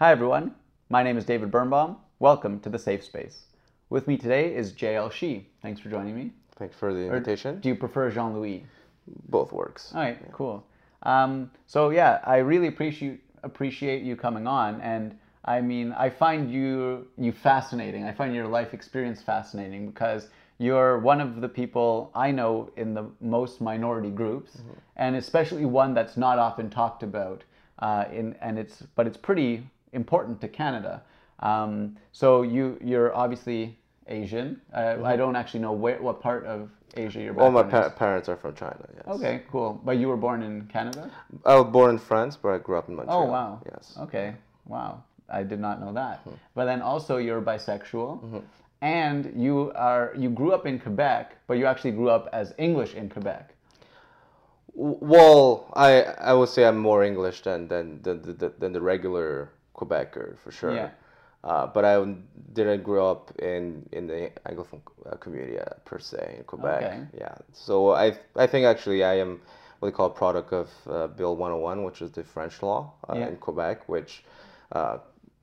Hi, everyone. My name is David Birnbaum. Welcome to the Safe Space. With me today is JL Shi. Thanks for joining me. Thanks for the Or invitation. Do you prefer Jean Louis? Both works. All right, cool. Um, so yeah, I really appreciate appreciate you coming on, and I mean, I find you you fascinating. I find your life experience fascinating because you're one of the people I know in the most minority groups, and especially one that's not often talked about. Uh, in and it's but it's pretty important to Canada. Um, so you you're obviously Asian. Uh, I don't actually know where what part of Asia you're. All my pa- parents are from China. Yes. Okay, cool. But you were born in Canada? I was born in France, but I grew up in Montreal. Oh, wow. Yes. Okay, wow. I did not know that. But then also you're bisexual. And you are you grew up in Quebec, but you actually grew up as English in Quebec. Well, I I would say I'm more English than than than the, than the regular Quebecer for sure. Yeah. Uh, but I didn't grow up in in the Anglophone uh, community uh, per se in Quebec. Okay. Yeah. So I I think actually I am what they call a product of uh, Bill 101, which is the French law uh, Yeah. in Quebec, which uh,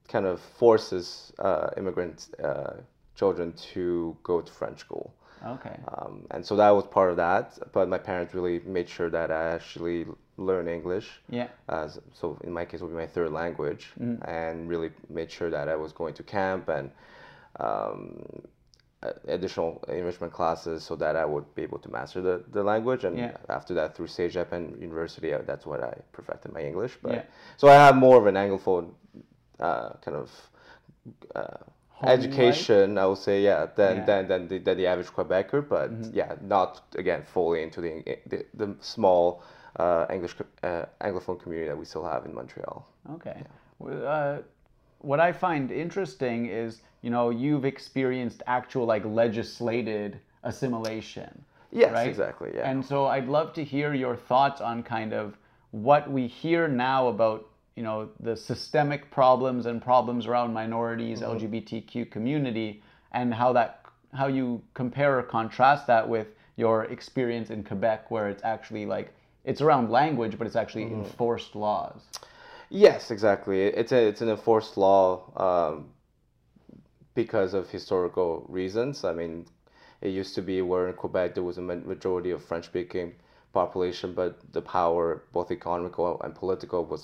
kind of forces uh, immigrant uh, children to go to French school. Okay. Um, and so that was part of that. But my parents really made sure that I actually learn English. Yeah. As, so in my case, it would be my third language, and really made sure that I was going to camp and um, additional enrichment classes so that I would be able to master the, the language. And Yeah. after that, through CEGEP and university, uh, that's what I perfected my English. But Yeah. so I have more of an anglophone uh, kind of uh, Education, I would say, yeah, than Yeah. Mm-hmm. than than the, than the average Quebecer, but yeah, not again fully into the the, the small uh, English uh, anglophone community that we still have in Montreal. Okay. Well, Uh, what I find interesting is, you know, you've experienced actual like legislated assimilation. Yes, right? exactly, yeah. And so I'd love to hear your thoughts on kind of what we hear now about, you know, the systemic problems and problems around minorities, Mm-hmm. LGBTQ community, and how that how you compare or contrast that with your experience in Quebec, where it's actually like it's around language, but it's actually Mm-hmm. enforced laws. Yes, exactly. It's a it's an enforced law um, because of historical reasons. I mean, it used to be where in Quebec there was a majority of French-speaking population, but the power, both economical and political, was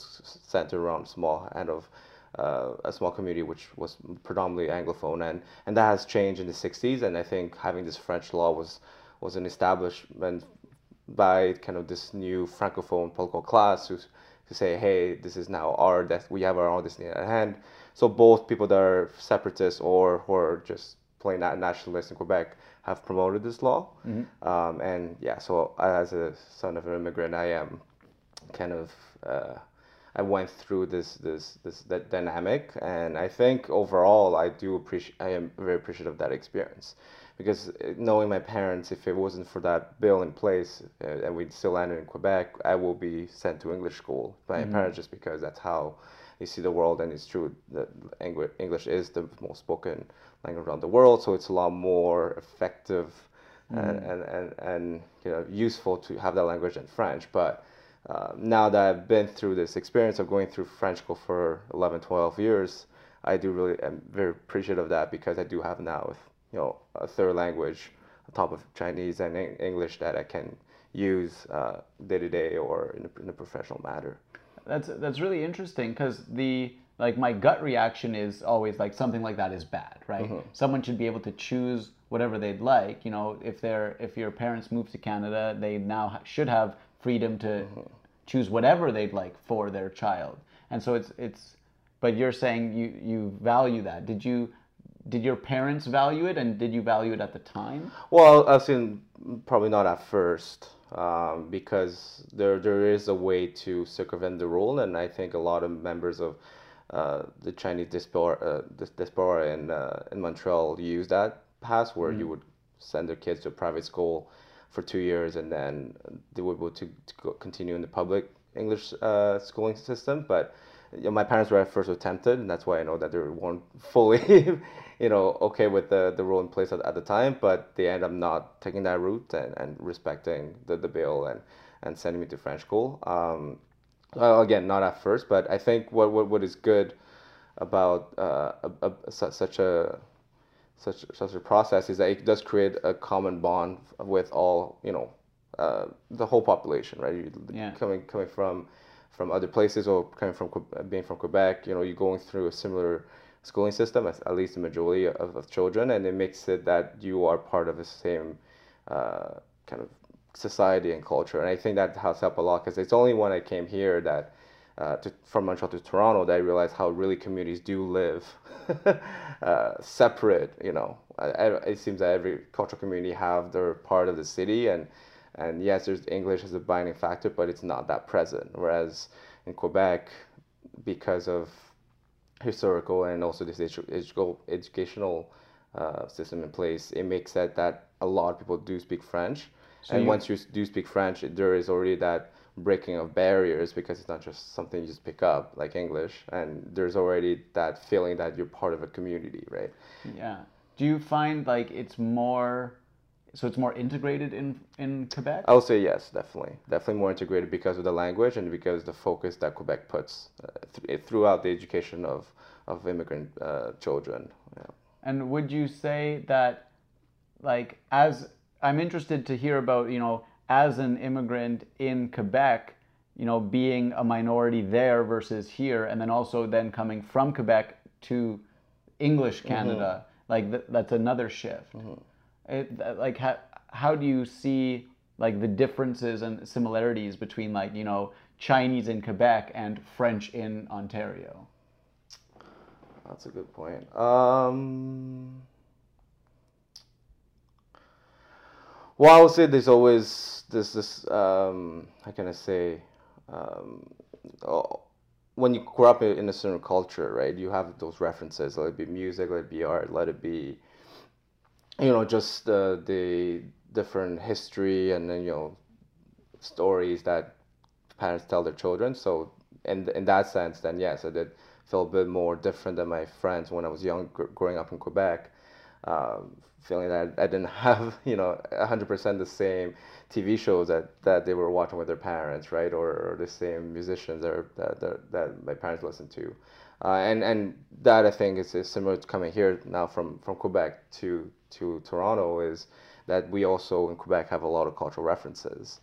centered around small hand of uh, a small community which was predominantly Anglophone, and and that has changed in the '60s. And I think having this French law was was an establishment by kind of this new francophone political class who's to say, hey, this is now our that We have our own destiny at hand. So both people that are separatists or who are just plain nationalists in Quebec have promoted this law. Um, and yeah, so as a son of an immigrant, I am kind of uh, I went through this this this that dynamic, and I think overall I do appreciate I am very appreciative of that experience. Because uh, knowing my parents, if it wasn't for that bill in place uh, and we'd still landed in Quebec, I will be sent to English school by my parents just because that's how they see the world, and it's true that English is the most spoken language around the world, so it's a lot more effective and, and, and, and you know useful to have that language than French. But uh, now that I've been through this experience of going through French school for 11, 12 years, I do really am very appreciative of that because I do have now you know a third language on top of Chinese and English that I can use uh, day to day or in a, in a professional matter. That's that's really interesting because the like my gut reaction is always like something like that is bad, right? Mm-hmm. Someone should be able to choose whatever they'd like. You know, if they're if your parents move to Canada, they now should have freedom to mm-hmm. choose whatever they'd like for their child. And so it's it's. But you're saying you you value that. Did you did your parents value it, and did you value it at the time? Well, I've seen probably not at first um, because there there is a way to circumvent the rule, and I think a lot of members of uh, the Chinese diaspora, uh, diaspora in uh, in Montreal use that pass where you would send their kids to a private school for two years, and then they were able to, to go, continue in the public English uh, schooling system, but you know, my parents were at first tempted, and that's why I know that they weren't fully, you know, okay with the, the rule in place at, at the time. But they end up not taking that route and, and respecting the, the bill and, and sending me to French school. Um, well, again, not at first, but I think what what, what is good about uh, a, a, such a such such a process is that it does create a common bond with all you know uh, the whole population, right? You, Yeah. Coming coming from from other places or coming from being from Quebec, you know, you're going through a similar schooling system, at least the majority of, of children, and it makes it that you are part of the same uh, kind of society and culture. And I think that has helped a lot because it's only when I came here that uh, to, from Montreal to Toronto that I realized how really communities do live uh, separate. You know, I, I- it seems that every cultural community have their part of the city, and and yes, there's English as a binding factor, but it's not that present. Whereas in Quebec, because of historical and also this edu- edu- educational uh, system in place, it makes it that a lot of people do speak French. and you- once you do speak French, there is already that breaking of barriers because it's not just something you just pick up like English, and there's already that feeling that you're part of a community, right? Yeah. Do you find like it's more, so it's more integrated in in Quebec? I would say yes, definitely, definitely more integrated because of the language and because the focus that Quebec puts uh, th- throughout the education of of immigrant uh, children. Yeah. And would you say that, like, as I'm interested to hear about, you know, as an immigrant in Quebec, you know, being a minority there versus here, and then also then coming from Quebec to English Canada, like th- that's another shift. Like, how, how do you see like the differences and similarities between like you know Chinese in Quebec and French in Ontario? That's a good point. Um, well, I would say there's always this this um, how can I say um, oh, when you grow up in a certain culture, right? You have those references. Let it be music, let it be art, let it be you know just the the different history and then you know stories that parents tell their children. So in in that sense, then yes, I did feel a bit more different than my friends when I was young, gr- growing up in Quebec. Um, feeling that I didn't have you know hundred percent the same TV shows that, that they were watching with their parents, right, or, or the same musicians that that that my parents listened to. Uh, and and that I think is, is similar to coming here now from, from Quebec to to Toronto is that we also in Quebec have a lot of cultural references,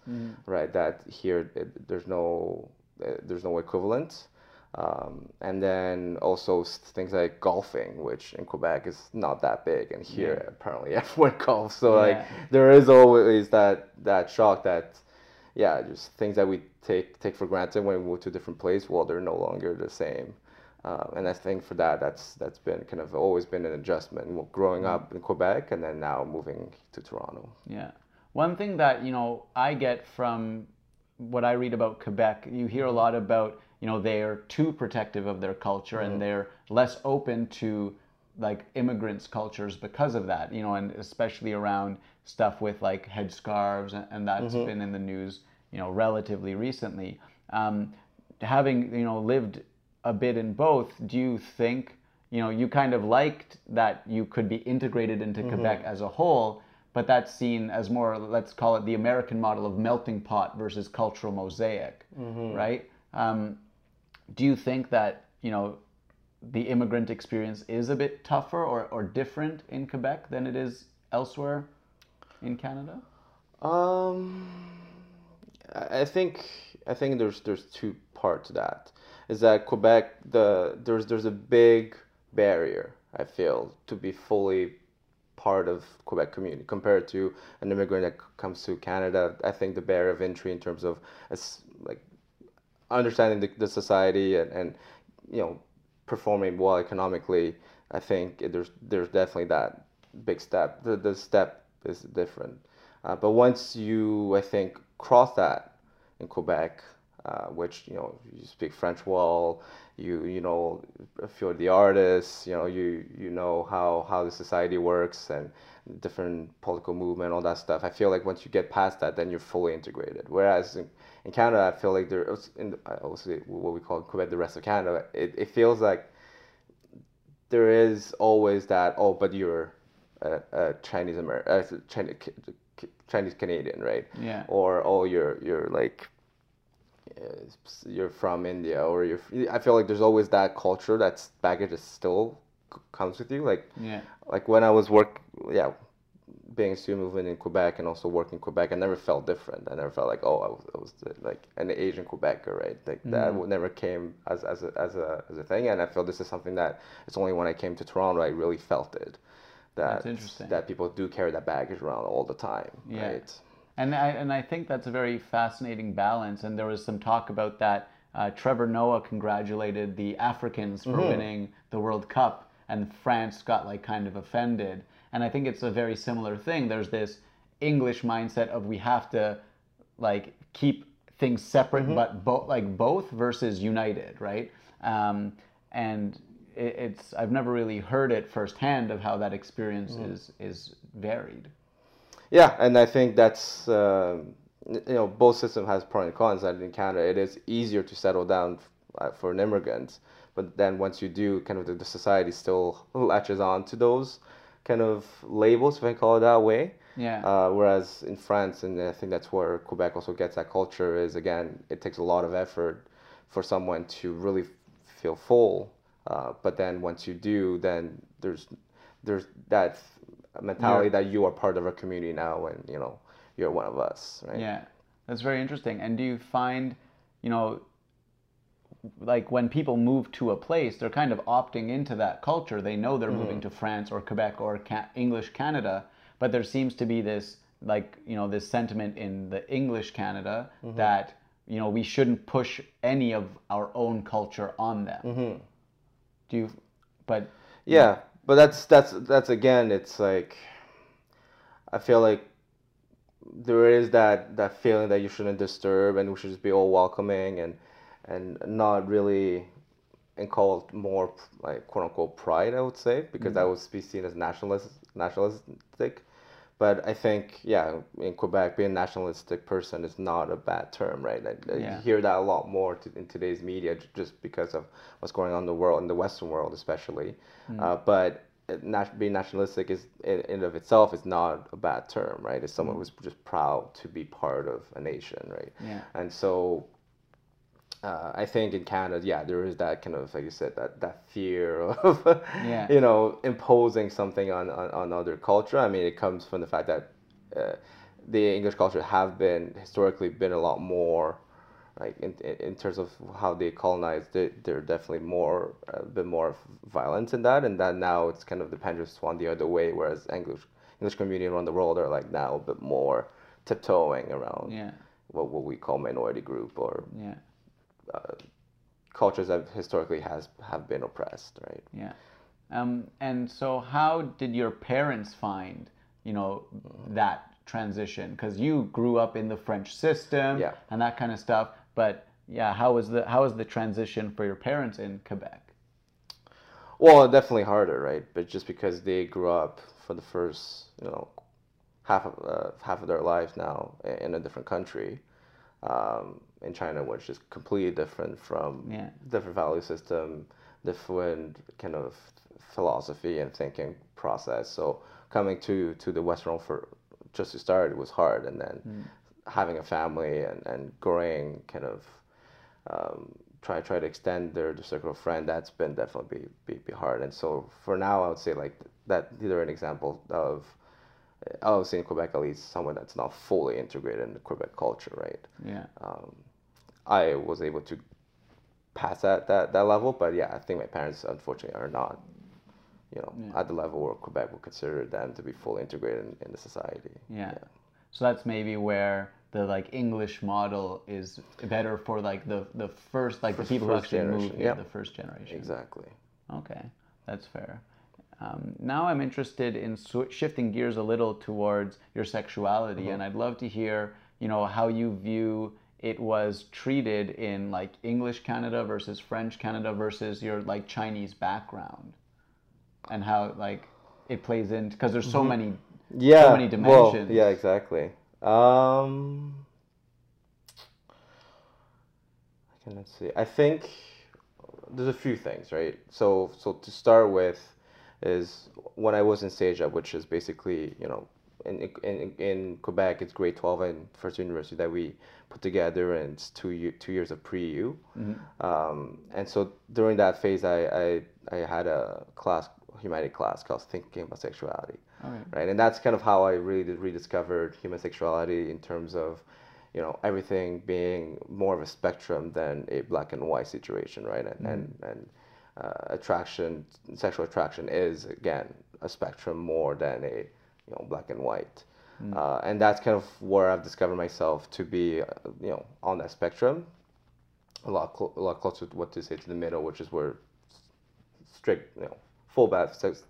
right? That here it, there's no uh, there's no equivalent. Um, and then also things like golfing, which in Quebec is not that big, and here apparently everyone golfs. So like there is always that that shock that yeah, just things that we take take for granted when we move to a different place, well, they're no longer the same. Uh, and I think for that, that's that's been kind of always been an adjustment. Growing up in Quebec and then now moving to Toronto. Yeah. One thing that, you know, I get from what I read about Quebec, you hear a lot about, you know, they're too protective of their culture and they're less open to like immigrants' cultures because of that, you know, and especially around stuff with like headscarves and, and that's been in the news, you know, relatively recently. Um, having, you know, lived a bit in both, do you think, you know, you kind of liked that you could be integrated into Quebec as a whole, but that's seen as more, let's call it the American model of melting pot versus cultural mosaic, right? Um, do you think that, you know, the immigrant experience is a bit tougher or, or different in Quebec than it is elsewhere in Canada? Um, I I think I think there's there's two parts to that. Is that Quebec the there's there's a big barrier I feel to be fully part of Quebec community compared to an immigrant that comes to Canada. I think the barrier of entry in terms of like understanding the, the society and, and you know performing well economically i think there's there's definitely that big step the, the step is different uh, but once you i think cross that in quebec uh, which you know you speak french well you you know if you're the artist you know you you know how how the society works and different political movement all that stuff. I feel like once you get past that then you're fully integrated. Whereas in, in canada i feel like there in also what we call quebec the rest of canada it, it feels like there is always that oh but you're a, a chinese american chinese chinese canadian right? Yeah. or oh you're you're like Uh, you're from India or you're. I feel like there's always that culture that's baggage that still comes with you. Like Yeah. like when I was work, yeah, being a student moving in Quebec and also working in Quebec, I never felt different. I never felt like oh I was, I was like an Asian Quebecer, right? Like that mm-hmm. never came as as a, as a as a thing. And I feel this is something that it's only when I came to Toronto I really felt it. That That's interesting. that people do carry that baggage around all the time, Yeah. right? And I, and I think that's a very fascinating balance. And there was some talk about that. Uh, Trevor Noah congratulated the Africans for winning the World Cup, and France got like kind of offended. And I think it's a very similar thing. There's this English mindset of we have to like keep things separate, but both like both versus united, right? Um, and it, it's I've never really heard it firsthand of how that experience is is varied. Yeah, and I think that's um, you know both system has pros and cons. And in Canada, it is easier to settle down uh, for an immigrant, but then once you do, kind of the, the society still latches on to those kind of labels, if I call it that way. Yeah. Uh, whereas in France, and I think that's where Quebec also gets that culture is again, it takes a lot of effort for someone to really feel full. Uh, but then once you do, then there's there's that mentality that you are part of a community now, and you know you're one of us, right? Yeah, that's very interesting. And do you find, you know, like when people move to a place, they're kind of opting into that culture. They know they're moving mm-hmm. to France or Quebec or Ca- English Canada, but there seems to be this, like, you know, this sentiment in the English Canada mm-hmm. that, you know, we shouldn't push any of our own culture on them. Mm-hmm. Do you, but, Yeah, but that's that's that's again, it's like I feel like there is that that feeling that you shouldn't disturb and we should just be all welcoming and and not really and called more like quote unquote pride, I would say, because mm-hmm. that would be seen as nationalist nationalistic. But I think, yeah, in Quebec, being a nationalistic person is not a bad term, right? I, I Yeah. hear that a lot more to, in today's media, just because of what's going on in the world, in the Western world especially. Mm. Uh, but uh, nat- being nationalistic is, in, in of itself, is not a bad term, right? It's someone mm. who's just proud to be part of a nation, right? Yeah. And so uh, I think in Canada, yeah, there is that kind of, like you said, that, that fear of, Yeah. you know, imposing something on, on, on other culture. I mean, it comes from the fact that uh, the English culture have been historically been a lot more, like in, in terms of how they colonized, they, they're definitely more, a bit more violent in that, and that now it's kind of the pendulum swung the other way, whereas English English community around the world are like now a bit more tiptoeing around yeah, what, what we call minority group or yeah, cultures that historically has have been oppressed, right? yeah. Um, and so how did your parents find, you know, that transition? Because you grew up in the French system Yeah. and that kind of stuff. But yeah, how was the how was the transition for your parents in Quebec? Well, definitely harder, right? But just because they grew up for the first, you know, half of uh, half of their lives now in a different country, um, in China, which is completely different from Yeah. different value system, different kind of philosophy and thinking process. So coming to to the Western world for just to start, it was hard, and then having a family and, and growing kind of um, try try to extend their, their circle of friend that's been definitely be, be, be hard and so for now I would say like that these are an example of Say in Quebec at least someone that's not fully integrated in the Quebec culture right Yeah, um, I was able to pass that, that that level but yeah I think my parents unfortunately are not you know at the level where Quebec would consider them to be fully integrated in, in the society yeah. So that's maybe where the like English model is better for like the the first like the people who first actually move here, yeah. the first generation. exactly Okay, that's fair. Um, now I'm interested in sw- shifting gears a little towards your sexuality, and I'd love to hear, you know, how you view it was treated in like English Canada versus French Canada versus your like Chinese background, and how like it plays in because there's so many yeah many well, dimensions. yeah exactly. Um let's see. I think there's a few things right? So so to start with is when I was in CEGEP which is basically you know in, in, in Quebec, it's grade 12 and first university that we put together, and it's two, year, two years of pre U. Mm-hmm. Um, and so during that phase, I, I, I had a class, humanity class called Thinking About Sexuality. Right. right. And that's kind of how I really rediscovered human sexuality in terms of, you know, everything being more of a spectrum than a black and white situation, right? And, mm-hmm. and, and uh, attraction, sexual attraction is, again, a spectrum more than a you know black and white. Mm. Uh, and that's kind of where I've discovered myself to be, uh, you know, on that spectrum, a lot, cl- a lot closer to what to say to the middle, which is where strict, you know, full bath sex,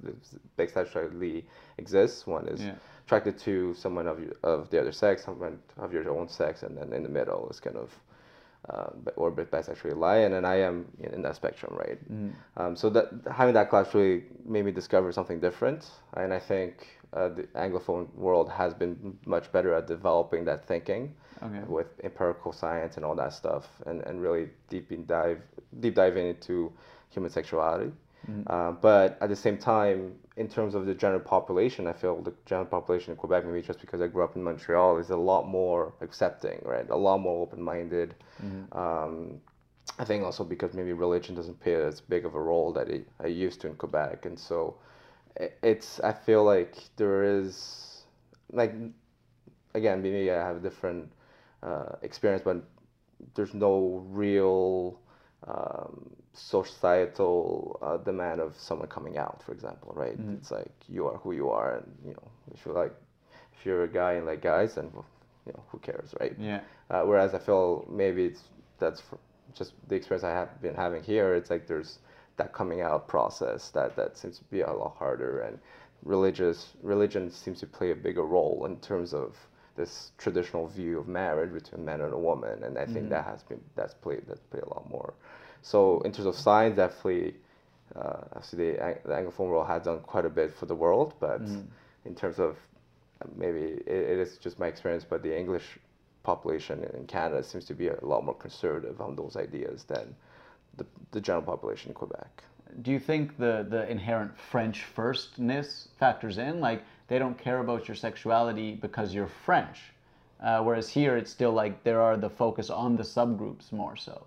bisexuality exists. One is yeah. attracted to someone of you of the other sex, someone of your own sex, and then in the middle is kind of uh, or bisexually lie, and then I am in that spectrum, right? Mm. Um, so that having that class really made me discover something different, and I think uh, the Anglophone world has been much better at developing that thinking okay. with empirical science and all that stuff, and, and really deep in dive deep diving into human sexuality. Mm-hmm. Uh, but at the same time, in terms of the general population, I feel the general population in Quebec, maybe just because I grew up in Montreal, is a lot more accepting, right? A lot more open minded. Mm-hmm. Um, I think also because maybe religion doesn't play as big of a role that it, I used to in Quebec, and so it's I feel like there is like again maybe I have a different uh, experience, but there's no real um, societal uh, demand of someone coming out, for example, right? Mm-hmm. It's like you are who you are, and you know if you're like if you're a guy and like guys, then you know who cares, right? Yeah. Uh, whereas I feel maybe it's that's just the experience I have been having here. It's like there's that coming out process that that seems to be a lot harder, and religious religion seems to play a bigger role in terms of this traditional view of marriage between a man and a woman, and I think mm-hmm. that has been that's played that's played a lot more. So in terms of science, definitely, uh, actually the, the Anglophone world has done quite a bit for the world, but mm. in terms of maybe it, it is just my experience, but the English population in Canada seems to be a lot more conservative on those ideas than the, the general population in Quebec. Do you think the, the inherent French firstness factors in? Like they don't care about your sexuality because you're French. Uh, whereas here it's still like there are the focus on the subgroups more so.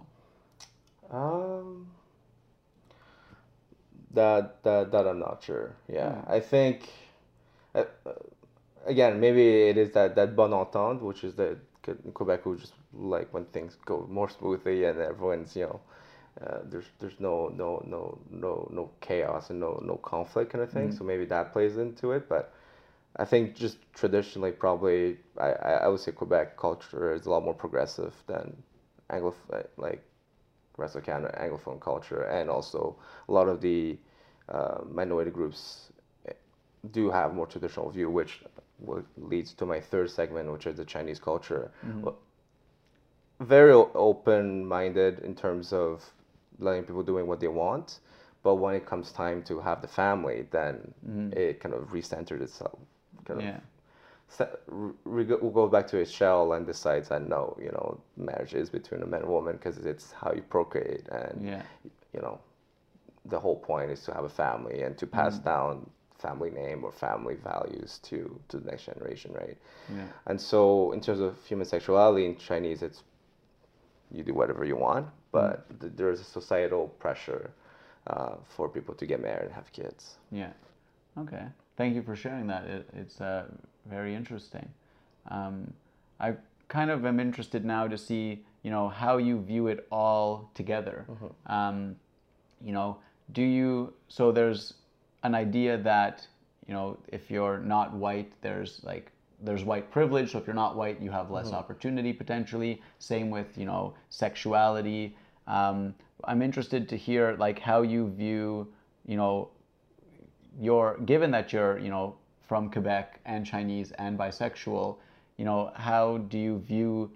Um, that that that I'm not sure. Yeah, hmm. I think. Uh, again, maybe it is that that bon entente, which is that Quebec we just like when things go more smoothly and everyone's you know. Uh, there's there's no no no no no chaos and no no conflict kind of thing. Mm-hmm. So maybe that plays into it. But I think just traditionally, probably I, I would say Quebec culture is a lot more progressive than Anglo like rest of Canada Anglophone culture, and also a lot of the uh, minority groups eh, do have more traditional view, which leads to my third segment, which is the Chinese culture. Mm-hmm. Very open-minded in terms of letting people doing what they want, but when it comes time to have the family, then mm-hmm. it kind of recentered itself. Kind yeah. Of we go back to his shell and decides that no, you know, marriage is between a man and woman because it's how you procreate, and yeah. you know, the whole point is to have a family and to pass mm. down family name or family values to to the next generation, right? Yeah. And so, in terms of human sexuality in Chinese, it's you do whatever you want, but mm. th- there's a societal pressure uh, for people to get married and have kids. Yeah. Okay. Thank you for sharing that. It, it's uh, very interesting. Um, I kind of am interested now to see, you know, how you view it all together. Mm-hmm. Um, you know, do you? So there's an idea that you know, if you're not white, there's like there's white privilege. So if you're not white, you have less mm-hmm. opportunity potentially. Same with you know sexuality. Um, I'm interested to hear like how you view you know your given that you're you know from Quebec and Chinese and bisexual, you know, how do you view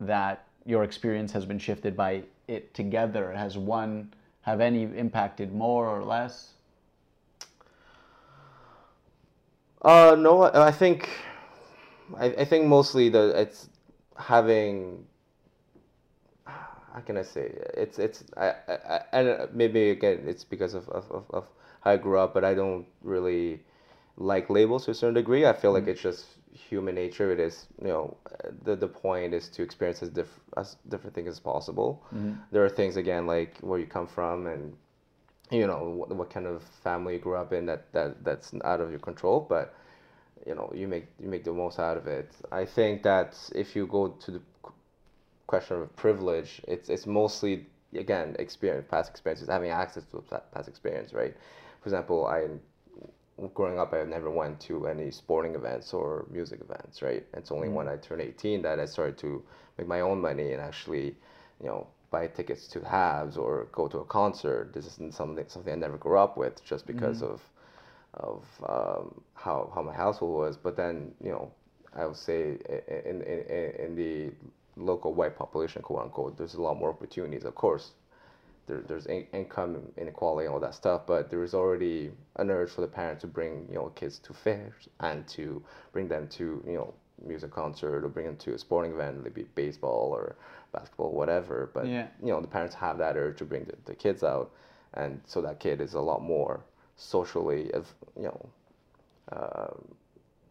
that your experience has been shifted by it together? Has one have any impacted more or less? Uh, no, I think, I, I think mostly the it's having. How can I say it's it's I, I, I maybe again it's because of, of, of, I grew up, but I don't really like labels to a certain degree. I feel like mm. it's just human nature. It is, you know, the the point is to experience as diff- as different things as possible. Mm-hmm. There are things again like where you come from and you know what, what kind of family you grew up in that, that that's out of your control, but you know you make you make the most out of it. I think that if you go to the question of privilege, it's it's mostly again experience, past experiences, having access to past experience, right? For example, I growing up, I never went to any sporting events or music events, right? It's only when I turned 18 that I started to make my own money and actually, you know, buy tickets to Habs or go to a concert. This isn't something something I never grew up with just because of of um, how how my household was. But then, you know, I would say in, in in the local white population, quote unquote, there's a lot more opportunities. Of course, there, there's in, income inequality and all that stuff, but there is already an urge for the parents to bring you know kids to fairs and to bring them to you know music concert or bring them to a sporting event, maybe baseball or basketball, whatever. But Yeah. you know the parents have that urge to bring the, the kids out, and so that kid is a lot more socially, of you know, um,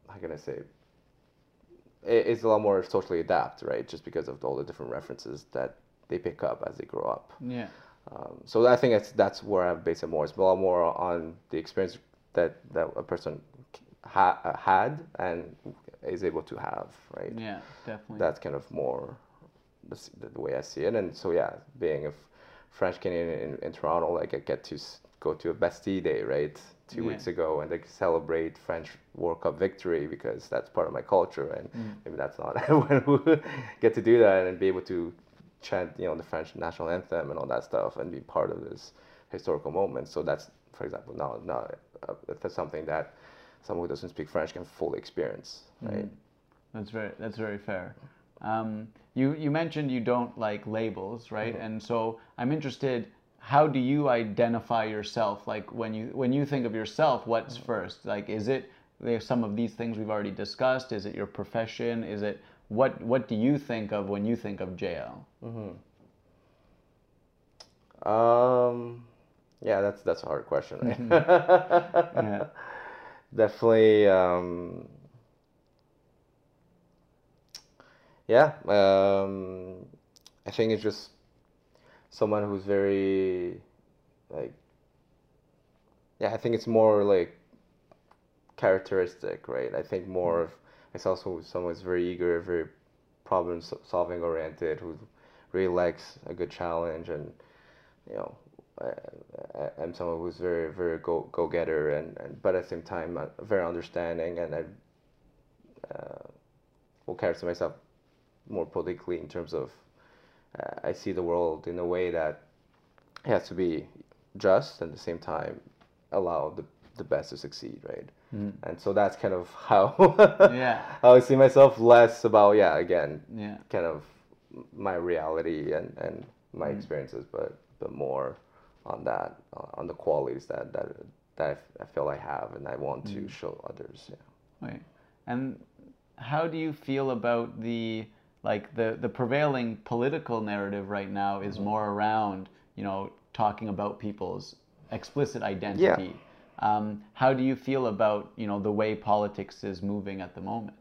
how can I say? It's a lot more socially adapt, right? Just because of all the different references that they pick up as they grow up. Yeah. Um, so I think that's that's where I base it more. It's a lot more on the experience that that a person ha- uh, had and is able to have, right? Yeah. Definitely. That's kind of more the, the, the way I see it. And so yeah, being a French Canadian in, in Toronto, like I get to go to a Bastille Day, right? Two Yeah. weeks ago, and like celebrate French World Cup victory because that's part of my culture, and Mm. maybe that's not everyone who get to do that and be able to chant, you know, the French national anthem and all that stuff, and be part of this historical moment. So that's, for example, now now uh, that's something that someone who doesn't speak French can fully experience, right? That's very that's very fair. Um, you you mentioned you don't like labels, right? And so I'm interested. How do you identify yourself? Like when you when you think of yourself, what's first? Like, is it there's some of these things we've already discussed? Is it your profession? Is it what what do you think of when you think of JL? Um, yeah, that's that's a hard question, right? Yeah. Definitely. Um, yeah. Um, I think it's just someone who's very like. Yeah, I think it's more like characteristic, right? I think more of it's also someone who's very eager, very problem solving oriented, who really likes a good challenge, and you know, I, I'm someone who's very very go go getter, and, and but at the same time uh, very understanding, and I uh, will characterize myself more politically in terms of uh, I see the world in a way that has to be just and at the same time allow the, the best to succeed, right? And so that's kind of how Yeah. how I see myself less about yeah again Yeah. kind of my reality and, and my Mm. experiences, but but more on that uh, on the qualities that that that I, f- I feel I have and I want Mm. to show others. Yeah. Right. And how do you feel about the like the the prevailing political narrative right now is more around you know talking about people's explicit identity. Um, how do you feel about you know the way politics is moving at the moment?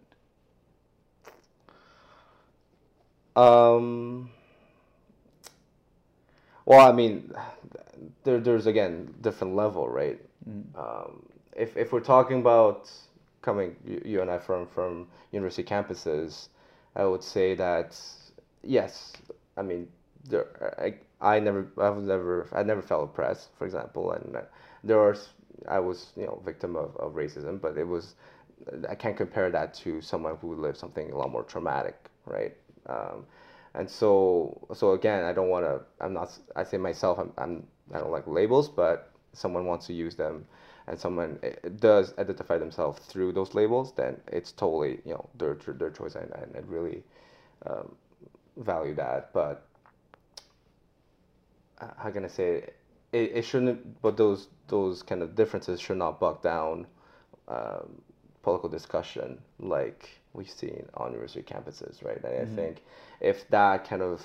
Um, well, I mean, there, there's again different level, right? Um, if if we're talking about coming, you, you and I from from university campuses, I would say that yes, I mean, there I, I never I've never I never felt oppressed, for example, and uh, there are I was you know victim of, of racism, but it was I can't compare that to someone who lived something a lot more traumatic, right? Um, and so so again, I don't want to. I'm not. I say myself. I'm, I'm. I don't like labels, but someone wants to use them, and someone eh, does identify themselves through those labels, then it's totally you know their their choice, and, and I really um, value that. But uh, how can I say it? It? It shouldn't. But those those kind of differences should not buck down um, political discussion like we've seen on university campuses, right? And I think if that kind of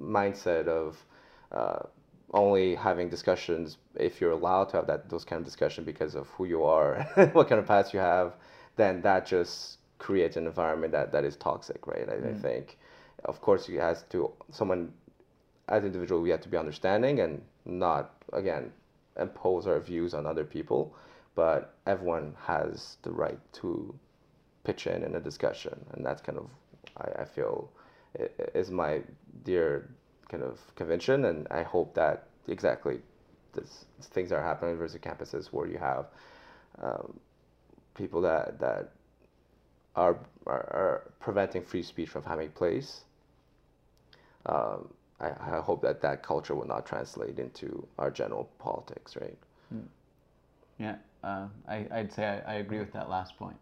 mindset of uh, only having discussions if you're allowed to have that those kind of discussion because of who you are, what kind of past you have, then that just creates an environment that, that is toxic, right? I, I think, of course, you has to someone as an individual we have to be understanding and not again impose our views on other people, but everyone has the right to pitch in in a discussion, and that's kind of I, I feel is my dear kind of convention, and I hope that exactly this things are happening at university campuses where you have um, people that that are, are are preventing free speech from having place. Um, I, I hope that that culture will not translate into our general politics, right? Yeah, uh, I, I'd say I, I agree with that last point.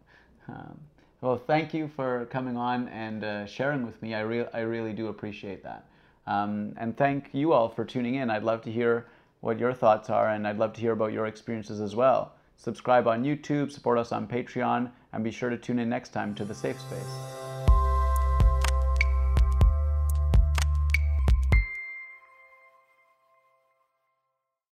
Um, well, thank you for coming on and uh, sharing with me. I, re- I really do appreciate that. Um, and thank you all for tuning in. I'd love to hear what your thoughts are, and I'd love to hear about your experiences as well. Subscribe on YouTube, support us on Patreon, and be sure to tune in next time to The Safe Space.